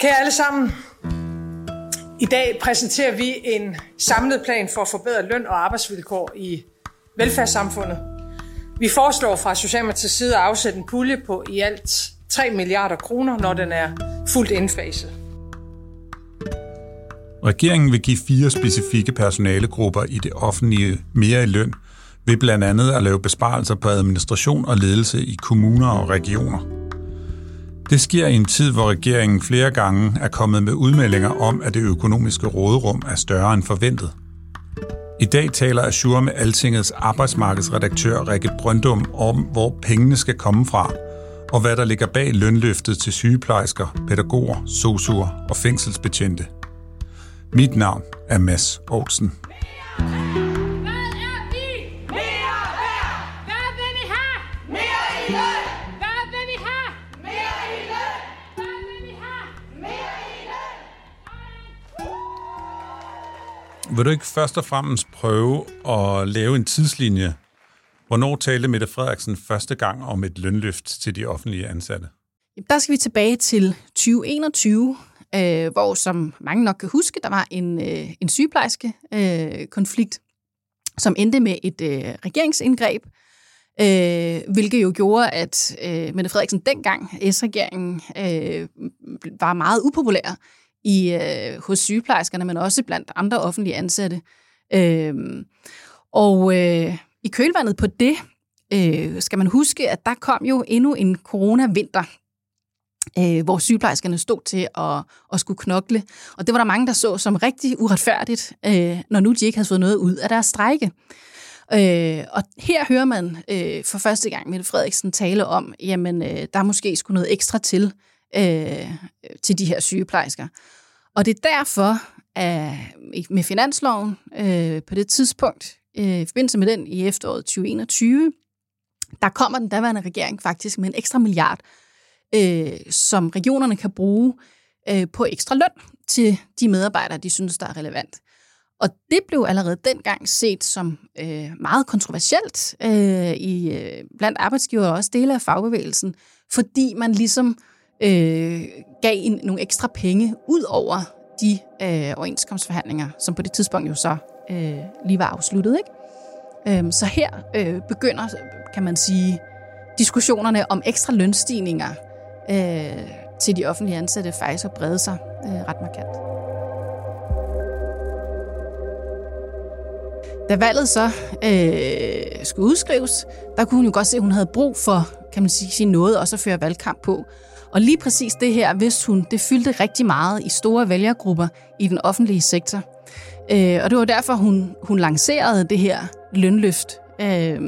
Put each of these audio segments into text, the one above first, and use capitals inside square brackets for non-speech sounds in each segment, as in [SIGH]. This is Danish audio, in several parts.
Kære alle sammen, i dag præsenterer vi en samlet plan for at forbedre løn og arbejdsvilkår i velfærdssamfundet. Vi foreslår fra Socialdemokratiets side at afsætte en pulje på i alt 3 milliarder kroner, når den er fuldt indfaset. Regeringen vil give fire specifikke personalegrupper i det offentlige mere i løn, ved blandt andet at lave besparelser på administration og ledelse i kommuner og regioner. Det sker i en tid, hvor regeringen flere gange er kommet med udmeldinger om, at det økonomiske råderum er større end forventet. I dag taler Azure med Altingets arbejdsmarkedsredaktør Rikke Brøndum om, hvor pengene skal komme fra, og hvad der ligger bag lønløftet til sygeplejersker, pædagoger, sosuer og fængselsbetjente. Mit navn er Mads Olsen. Vil du ikke først og fremmest prøve at lave en tidslinje? Hvornår talte Mette Frederiksen første gang om et lønløft til de offentlige ansatte? Der skal vi tilbage til 2021, øh, hvor, som mange nok kan huske, der var en, øh, en sygeplejerske øh, konflikt, som endte med et øh, regeringsindgreb, øh, hvilket jo gjorde, at øh, Mette Frederiksen dengang, S-regeringen, øh, var meget upopulær i øh, hos sygeplejerskerne, men også blandt andre offentlige ansatte. Øh, og øh, i kølvandet på det øh, skal man huske, at der kom jo endnu en coronavinter, øh, hvor sygeplejerskerne stod til at, at skulle knokle. Og det var der mange, der så som rigtig uretfærdigt, øh, når nu de ikke havde fået noget ud af deres strejke. Øh, og her hører man øh, for første gang Mette Frederiksen tale om, jamen øh, der måske skulle noget ekstra til øh, til de her sygeplejersker. Og det er derfor, at med finansloven øh, på det tidspunkt, øh, i forbindelse med den i efteråret 2021, der kommer den daværende regering faktisk med en ekstra milliard, øh, som regionerne kan bruge øh, på ekstra løn til de medarbejdere, de synes, der er relevant. Og det blev allerede dengang set som øh, meget kontroversielt øh, i øh, blandt arbejdsgivere og også dele af fagbevægelsen, fordi man ligesom øh, Øh, gav en, nogle ekstra penge ud over de øh, overenskomstforhandlinger, som på det tidspunkt jo så øh, lige var afsluttet. Ikke? Øh, så her øh, begynder, kan man sige, diskussionerne om ekstra lønstigninger øh, til de offentlige ansatte faktisk at brede sig øh, ret markant. Da valget så øh, skulle udskrives, der kunne hun jo godt se, at hun havde brug for kan man sige, sin noget også at føre valgkamp på. Og lige præcis det her, vidste hun, det fyldte rigtig meget i store vælgergrupper i den offentlige sektor. Øh, og det var derfor, hun, hun lancerede det her lønløft øh,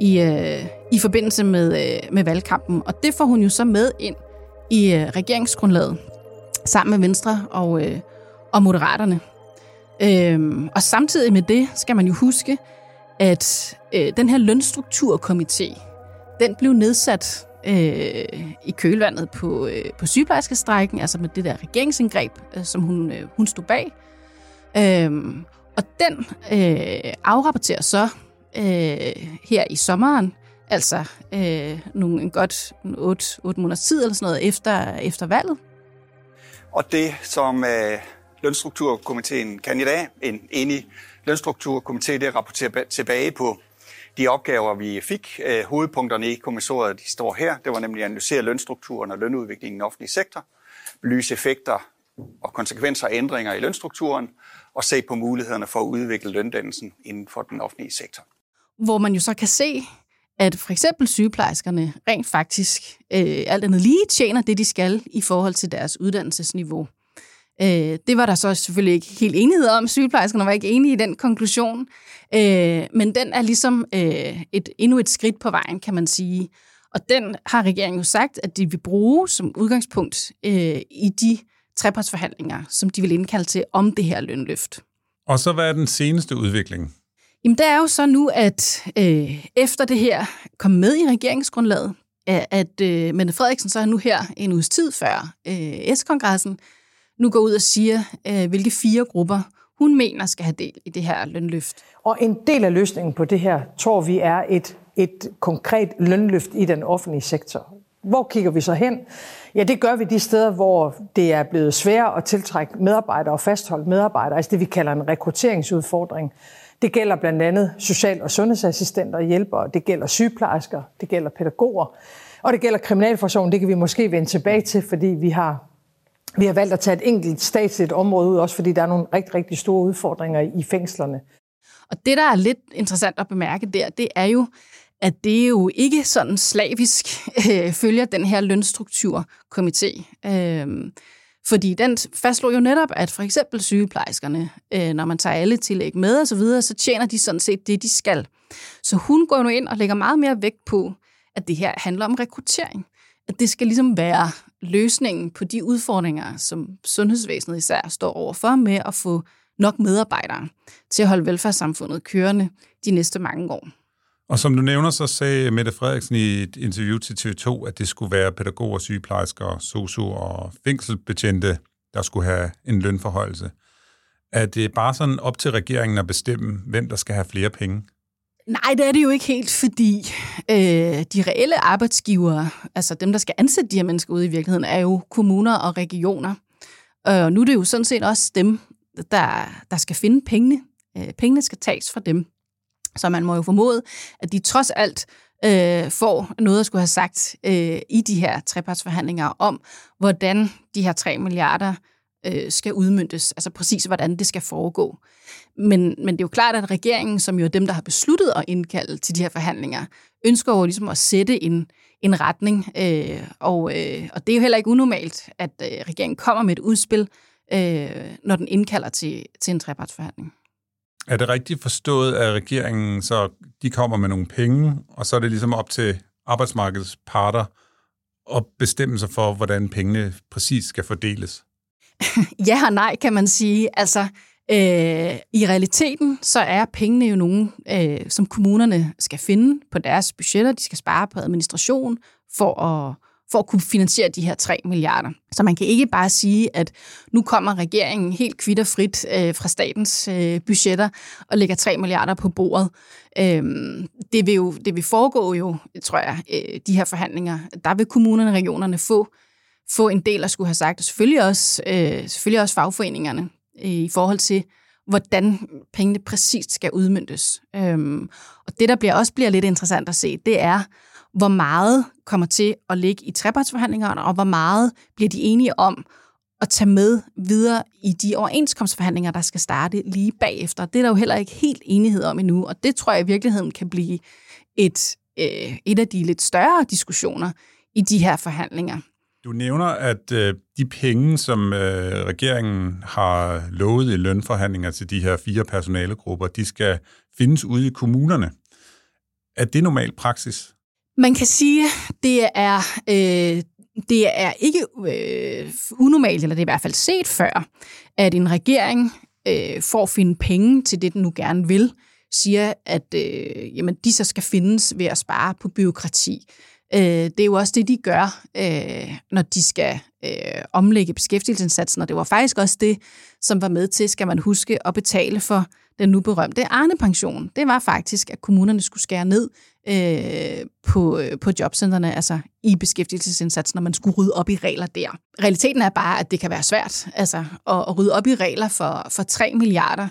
i, øh, i forbindelse med, øh, med valgkampen. Og det får hun jo så med ind i øh, regeringsgrundlaget sammen med Venstre og, øh, og Moderaterne. Øh, og samtidig med det skal man jo huske, at øh, den her lønstrukturkomité, den blev nedsat øh, i kølvandet på, øh, på sygeplejerskestrækken, altså med det der regeringsindgreb, øh, som hun, øh, hun stod bag. Øh, og den øh, afrapporterer så øh, her i sommeren, altså øh, nogle, en godt 8, 8 måneders tid eller sådan noget efter, efter valget. Og det, som øh, Lønstrukturkomiteen kan i dag, en enig Lønstrukturkomité, det rapporterer tilbage på de opgaver, vi fik. Øh, hovedpunkterne i kommissoriet, de står her. Det var nemlig at analysere lønstrukturen og lønudviklingen i den offentlige sektor, belyse effekter og konsekvenser af ændringer i lønstrukturen, og se på mulighederne for at udvikle løndannelsen inden for den offentlige sektor. Hvor man jo så kan se, at for eksempel sygeplejerskerne rent faktisk øh, alt andet lige tjener det, de skal i forhold til deres uddannelsesniveau. Øh, det var der så selvfølgelig ikke helt enighed om. Sygeplejerskerne var ikke enige i den konklusion. Øh, men den er ligesom øh, et, endnu et skridt på vejen, kan man sige. Og den har regeringen jo sagt, at de vil bruge som udgangspunkt øh, i de trepartsforhandlinger, som de vil indkalde til om det her lønløft. Og så hvad er den seneste udvikling? Jamen, det er jo så nu, at øh, efter det her kom med i regeringsgrundlaget, at øh, Mette Frederiksen så er nu her en uges tid før øh, S-kongressen, nu går ud og siger, øh, hvilke fire grupper hun mener skal have del i det her lønløft. Og en del af løsningen på det her, tror vi, er et, et konkret lønløft i den offentlige sektor. Hvor kigger vi så hen? Ja, det gør vi de steder, hvor det er blevet sværere at tiltrække medarbejdere og fastholde medarbejdere, altså det vi kalder en rekrutteringsudfordring. Det gælder blandt andet social- og sundhedsassistenter og hjælpere, det gælder sygeplejersker, det gælder pædagoger, og det gælder kriminalforsorgen. Det kan vi måske vende tilbage til, fordi vi har, vi har valgt at tage et enkelt statsligt område ud, også fordi der er nogle rigtig, rigtig store udfordringer i fængslerne. Og det, der er lidt interessant at bemærke der, det er jo, at det jo ikke sådan slavisk øh, følger den her lønstrukturkomité. Øh, fordi den fastslår jo netop, at for eksempel sygeplejerskerne, øh, når man tager alle tillæg med og så videre, så tjener de sådan set det, de skal. Så hun går nu ind og lægger meget mere vægt på, at det her handler om rekruttering. At det skal ligesom være løsningen på de udfordringer, som sundhedsvæsenet især står overfor med at få nok medarbejdere til at holde velfærdssamfundet kørende de næste mange år. Og som du nævner, så sagde Mette Frederiksen i et interview til TV2, at det skulle være pædagoger, sygeplejersker, sosu og fængselbetjente, der skulle have en lønforhøjelse. Er det bare sådan op til regeringen at bestemme, hvem der skal have flere penge? Nej, det er det jo ikke helt, fordi øh, de reelle arbejdsgivere, altså dem, der skal ansætte de her mennesker ude i virkeligheden, er jo kommuner og regioner. Og nu er det jo sådan set også dem, der, der skal finde pengene. Øh, pengene skal tages fra dem. Så man må jo formode, at de trods alt øh, får noget at skulle have sagt øh, i de her trepartsforhandlinger om, hvordan de her 3 milliarder øh, skal udmyndtes, altså præcis hvordan det skal foregå. Men, men det er jo klart, at regeringen, som jo er dem, der har besluttet at indkalde til de her forhandlinger, ønsker jo ligesom at sætte en, en retning, øh, og, øh, og det er jo heller ikke unormalt, at øh, regeringen kommer med et udspil, øh, når den indkalder til, til en trepartsforhandling. Er det rigtigt forstået, at regeringen så de kommer med nogle penge, og så er det ligesom op til arbejdsmarkedets parter at bestemme sig for, hvordan pengene præcis skal fordeles? Ja og nej, kan man sige. Altså, øh, i realiteten, så er pengene jo nogen, øh, som kommunerne skal finde på deres budgetter. De skal spare på administration for at for at kunne finansiere de her 3 milliarder. Så man kan ikke bare sige, at nu kommer regeringen helt kvitterfrit øh, fra statens øh, budgetter og lægger 3 milliarder på bordet. Øhm, det, vil jo, det vil foregå jo, tror jeg, øh, de her forhandlinger. Der vil kommunerne og regionerne få, få en del at skulle have sagt, og selvfølgelig også, øh, selvfølgelig også fagforeningerne øh, i forhold til, hvordan pengene præcist skal udmyndtes. Øhm, og det, der bliver også bliver lidt interessant at se, det er, hvor meget kommer til at ligge i trepartsforhandlingerne, og hvor meget bliver de enige om at tage med videre i de overenskomstforhandlinger, der skal starte lige bagefter. Det er der jo heller ikke helt enighed om endnu, og det tror jeg i virkeligheden kan blive et, øh, et af de lidt større diskussioner i de her forhandlinger. Du nævner, at øh, de penge, som øh, regeringen har lovet i lønforhandlinger til de her fire personalegrupper, de skal findes ude i kommunerne. Er det normal praksis? Man kan sige, det er, øh, det er ikke øh, unormalt, eller det er i hvert fald set før, at en regering øh, for at finde penge til det, den nu gerne vil, siger, at øh, jamen, de så skal findes ved at spare på byråkrati. Øh, det er jo også det, de gør, øh, når de skal øh, omlægge beskæftigelsesindsatsen, og det var faktisk også det, som var med til, skal man huske, at betale for den nu berømte Arne-pension. Det var faktisk, at kommunerne skulle skære ned øh, på, øh, på jobcentrene, altså i beskæftigelsesindsatsen, når man skulle rydde op i regler der. Realiteten er bare, at det kan være svært altså, at, at rydde op i regler for, for 3 milliarder.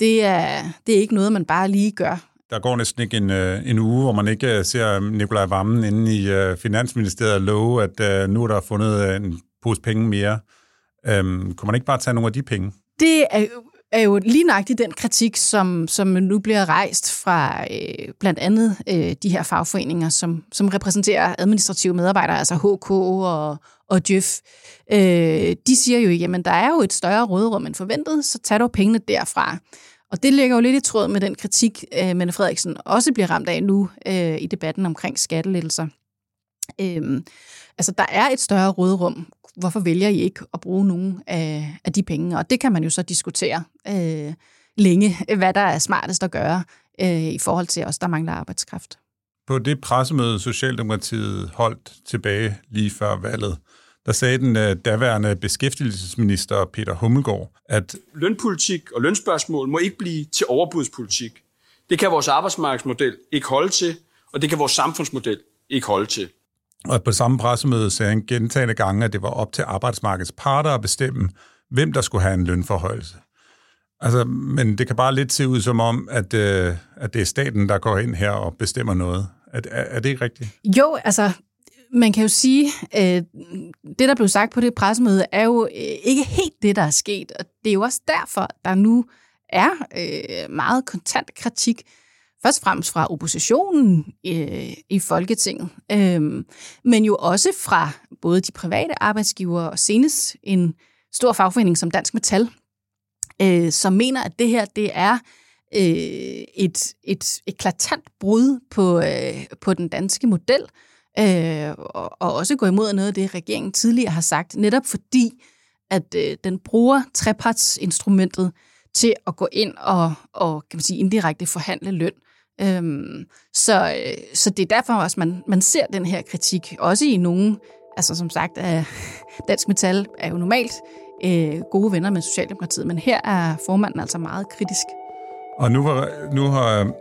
Det er, det er ikke noget, man bare lige gør der går næsten ikke en, øh, en uge, hvor man ikke øh, ser øh, Nikolaj Vammen inde i øh, Finansministeriet love, at øh, nu er der fundet øh, en pose penge mere. Øhm, kunne man ikke bare tage nogle af de penge? Det er er jo lige nøjagtigt den kritik, som, som nu bliver rejst fra øh, blandt andet øh, de her fagforeninger, som, som repræsenterer administrative medarbejdere, altså HK og, og Djøf, øh, de siger jo, jamen der er jo et større råderum end forventet, så tag dog pengene derfra. Og det ligger jo lidt i tråd med den kritik, øh, Mette Frederiksen også bliver ramt af nu øh, i debatten omkring skattelettelser. Øh, altså, der er et større råderum. Hvorfor vælger I ikke at bruge nogle af, af de penge? Og det kan man jo så diskutere øh, længe, [LAUGHS] hvad der er smartest at gøre øh, i forhold til os, der mangler arbejdskraft. På det pressemøde, Socialdemokratiet holdt tilbage lige før valget, der sagde den uh, daværende beskæftigelsesminister Peter Hummelgaard, at lønpolitik og lønspørgsmål må ikke blive til overbudspolitik. Det kan vores arbejdsmarkedsmodel ikke holde til, og det kan vores samfundsmodel ikke holde til. Og på samme pressemøde sagde han gentagende gange, at det var op til arbejdsmarkedets parter at bestemme, hvem der skulle have en lønforhøjelse. Altså, men det kan bare lidt se ud som om, at, øh, at det er staten, der går ind her og bestemmer noget. Er, er, er det ikke rigtigt? Jo, altså, man kan jo sige, at det, der blev sagt på det pressemøde, er jo øh, ikke helt det, der er sket. Og det er jo også derfor, der nu er øh, meget kontant kritik, først og fremmest fra oppositionen øh, i Folketinget, øh, men jo også fra både de private arbejdsgivere og senest en stor fagforening som Dansk Metal, øh, som mener, at det her det er øh, et, et eklatant brud på, øh, på den danske model, øh, Øh, og, og også gå imod noget af det, regeringen tidligere har sagt, netop fordi, at øh, den bruger trepartsinstrumentet til at gå ind og, og kan man sige, indirekte forhandle løn. Øhm, så, øh, så det er derfor også, man, man ser den her kritik, også i nogen, altså som sagt, øh, Dansk Metal er jo normalt øh, gode venner med Socialdemokratiet, men her er formanden altså meget kritisk. Og nu har, nu har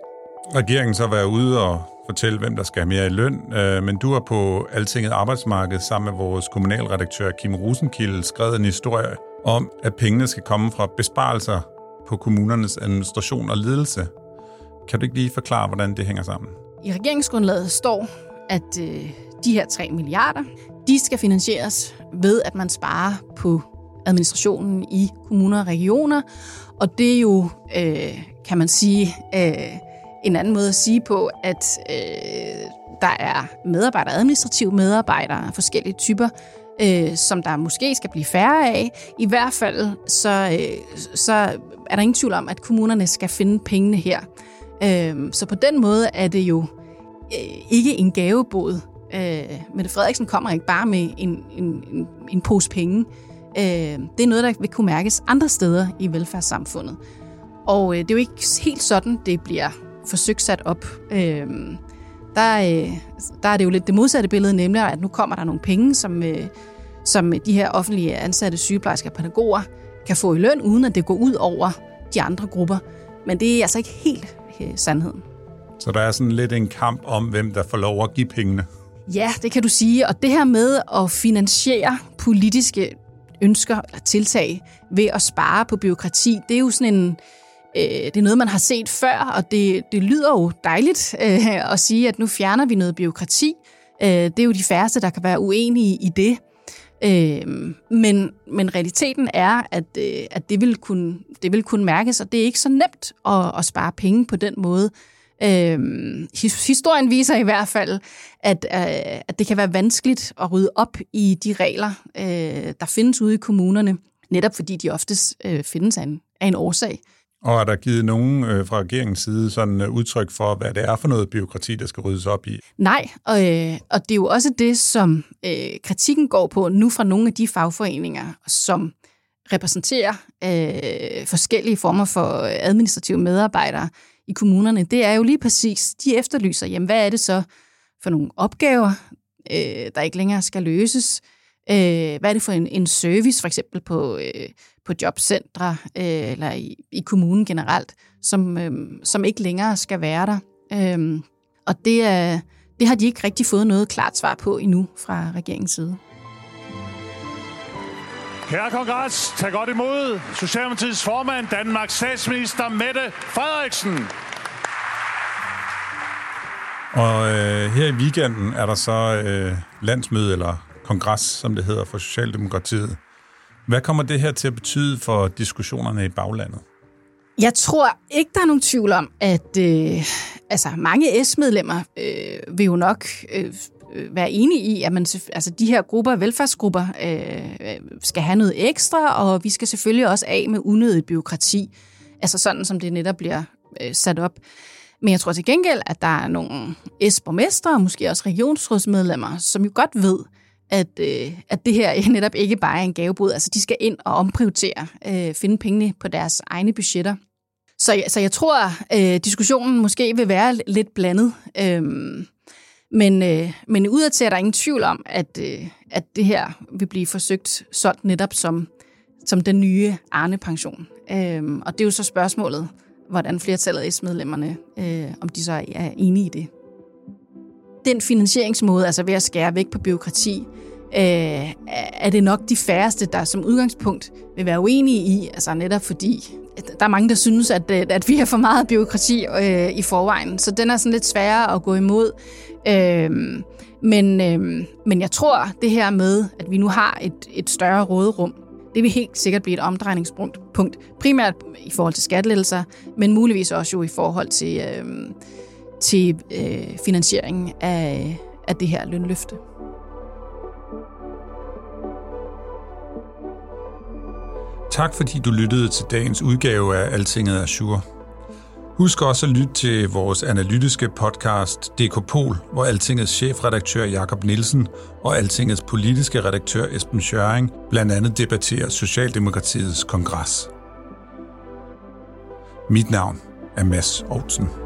regeringen så være ude og fortælle, hvem der skal have mere i løn, øh, men du har på Altinget Arbejdsmarked sammen med vores kommunalredaktør Kim Rosenkilde skrevet en historie om, at pengene skal komme fra besparelser på kommunernes administration og ledelse. Kan du ikke lige forklare, hvordan det hænger sammen? I regeringsgrundlaget står, at øh, de her 3 milliarder, de skal finansieres ved, at man sparer på administrationen i kommuner og regioner. Og det er jo, øh, kan man sige, øh, en anden måde at sige på, at øh, der er medarbejdere, administrative medarbejdere af forskellige typer, øh, som der måske skal blive færre af. I hvert fald så, øh, så er der ingen tvivl om, at kommunerne skal finde pengene her. Øh, så på den måde er det jo øh, ikke en gavebod. Øh, Mette Frederiksen kommer ikke bare med en, en, en, en pose penge. Øh, det er noget, der vil kunne mærkes andre steder i velfærdssamfundet. Og øh, det er jo ikke helt sådan, det bliver forsøgt sat op. Øh, der, øh, der er det jo lidt det modsatte billede, nemlig at nu kommer der nogle penge, som, øh, som de her offentlige ansatte sygeplejersker og pædagoger kan få i løn, uden at det går ud over de andre grupper. Men det er altså ikke helt øh, sandheden. Så der er sådan lidt en kamp om, hvem der får lov at give pengene? Ja, det kan du sige. Og det her med at finansiere politiske ønsker eller tiltag ved at spare på byråkrati, det er jo sådan en, øh, det er noget, man har set før, og det, det lyder jo dejligt øh, at sige, at nu fjerner vi noget byråkrati. Øh, det er jo de færreste, der kan være uenige i det. Øh, men, men realiteten er, at, øh, at det, vil kunne, det vil kunne mærkes, og det er ikke så nemt at, at spare penge på den måde. Øh, historien viser i hvert fald, at, øh, at det kan være vanskeligt at rydde op i de regler, øh, der findes ude i kommunerne, netop fordi de oftest øh, findes af en, af en årsag. Og er der givet nogen øh, fra regeringens side sådan øh, udtryk for, hvad det er for noget byråkrati, der skal ryddes op i? Nej, og, øh, og det er jo også det, som øh, kritikken går på nu fra nogle af de fagforeninger, som repræsenterer øh, forskellige former for administrative medarbejdere i kommunerne. Det er jo lige præcis, de efterlyser, jamen hvad er det så for nogle opgaver, øh, der ikke længere skal løses? Øh, hvad er det for en, en service, for eksempel på... Øh, på jobcentre øh, eller i, i kommunen generelt, som, øh, som ikke længere skal være der. Øh, og det, er, det har de ikke rigtig fået noget klart svar på endnu fra regeringens side. Herre kongres, tag godt imod Socialdemokratiets formand, Danmarks statsminister Mette Frederiksen. Og øh, her i weekenden er der så øh, landsmøde, eller kongres, som det hedder, for Socialdemokratiet. Hvad kommer det her til at betyde for diskussionerne i baglandet? Jeg tror ikke, der er nogen tvivl om, at øh, altså, mange S-medlemmer øh, vil jo nok øh, øh være enige i, at man, altså, de her grupper, velfærdsgrupper, øh, skal have noget ekstra, og vi skal selvfølgelig også af med unødigt byråkrati. Altså sådan, som det netop bliver øh, sat op. Men jeg tror til gengæld, at der er nogle S-borgmestre og måske også regionsrådsmedlemmer, som jo godt ved, at, øh, at det her [LAUGHS] netop ikke bare er en gavebod. Altså, de skal ind og omprioritere, øh, finde pengene på deres egne budgetter. Så, så jeg tror, øh, diskussionen måske vil være lidt blandet. Øh, men, øh, men udadtil er der ingen tvivl om, at, øh, at det her vil blive forsøgt solgt netop som, som den nye Arne-pension. Øh, og det er jo så spørgsmålet, hvordan flertallet af S-medlemmerne, øh, om de så er enige i det. Den finansieringsmåde, altså ved at skære væk på byråkrati, øh, er det nok de færreste, der som udgangspunkt vil være uenige i, altså netop fordi der er mange, der synes, at, øh, at vi har for meget byråkrati øh, i forvejen, så den er sådan lidt sværere at gå imod. Øh, men, øh, men jeg tror, det her med, at vi nu har et, et større råderum, det vil helt sikkert blive et omdrejningspunkt, primært i forhold til skattelettelser, men muligvis også jo i forhold til, øh, til øh, finansieringen af, af det her lønløfte. Tak fordi du lyttede til dagens udgave af Altinget Azure. Husk også at lytte til vores analytiske podcast DK Pol, hvor Altingets chefredaktør Jakob Nielsen og Altingets politiske redaktør Esben Schøring blandt andet debatterer Socialdemokratiets kongres. Mit navn er Mads Olsen.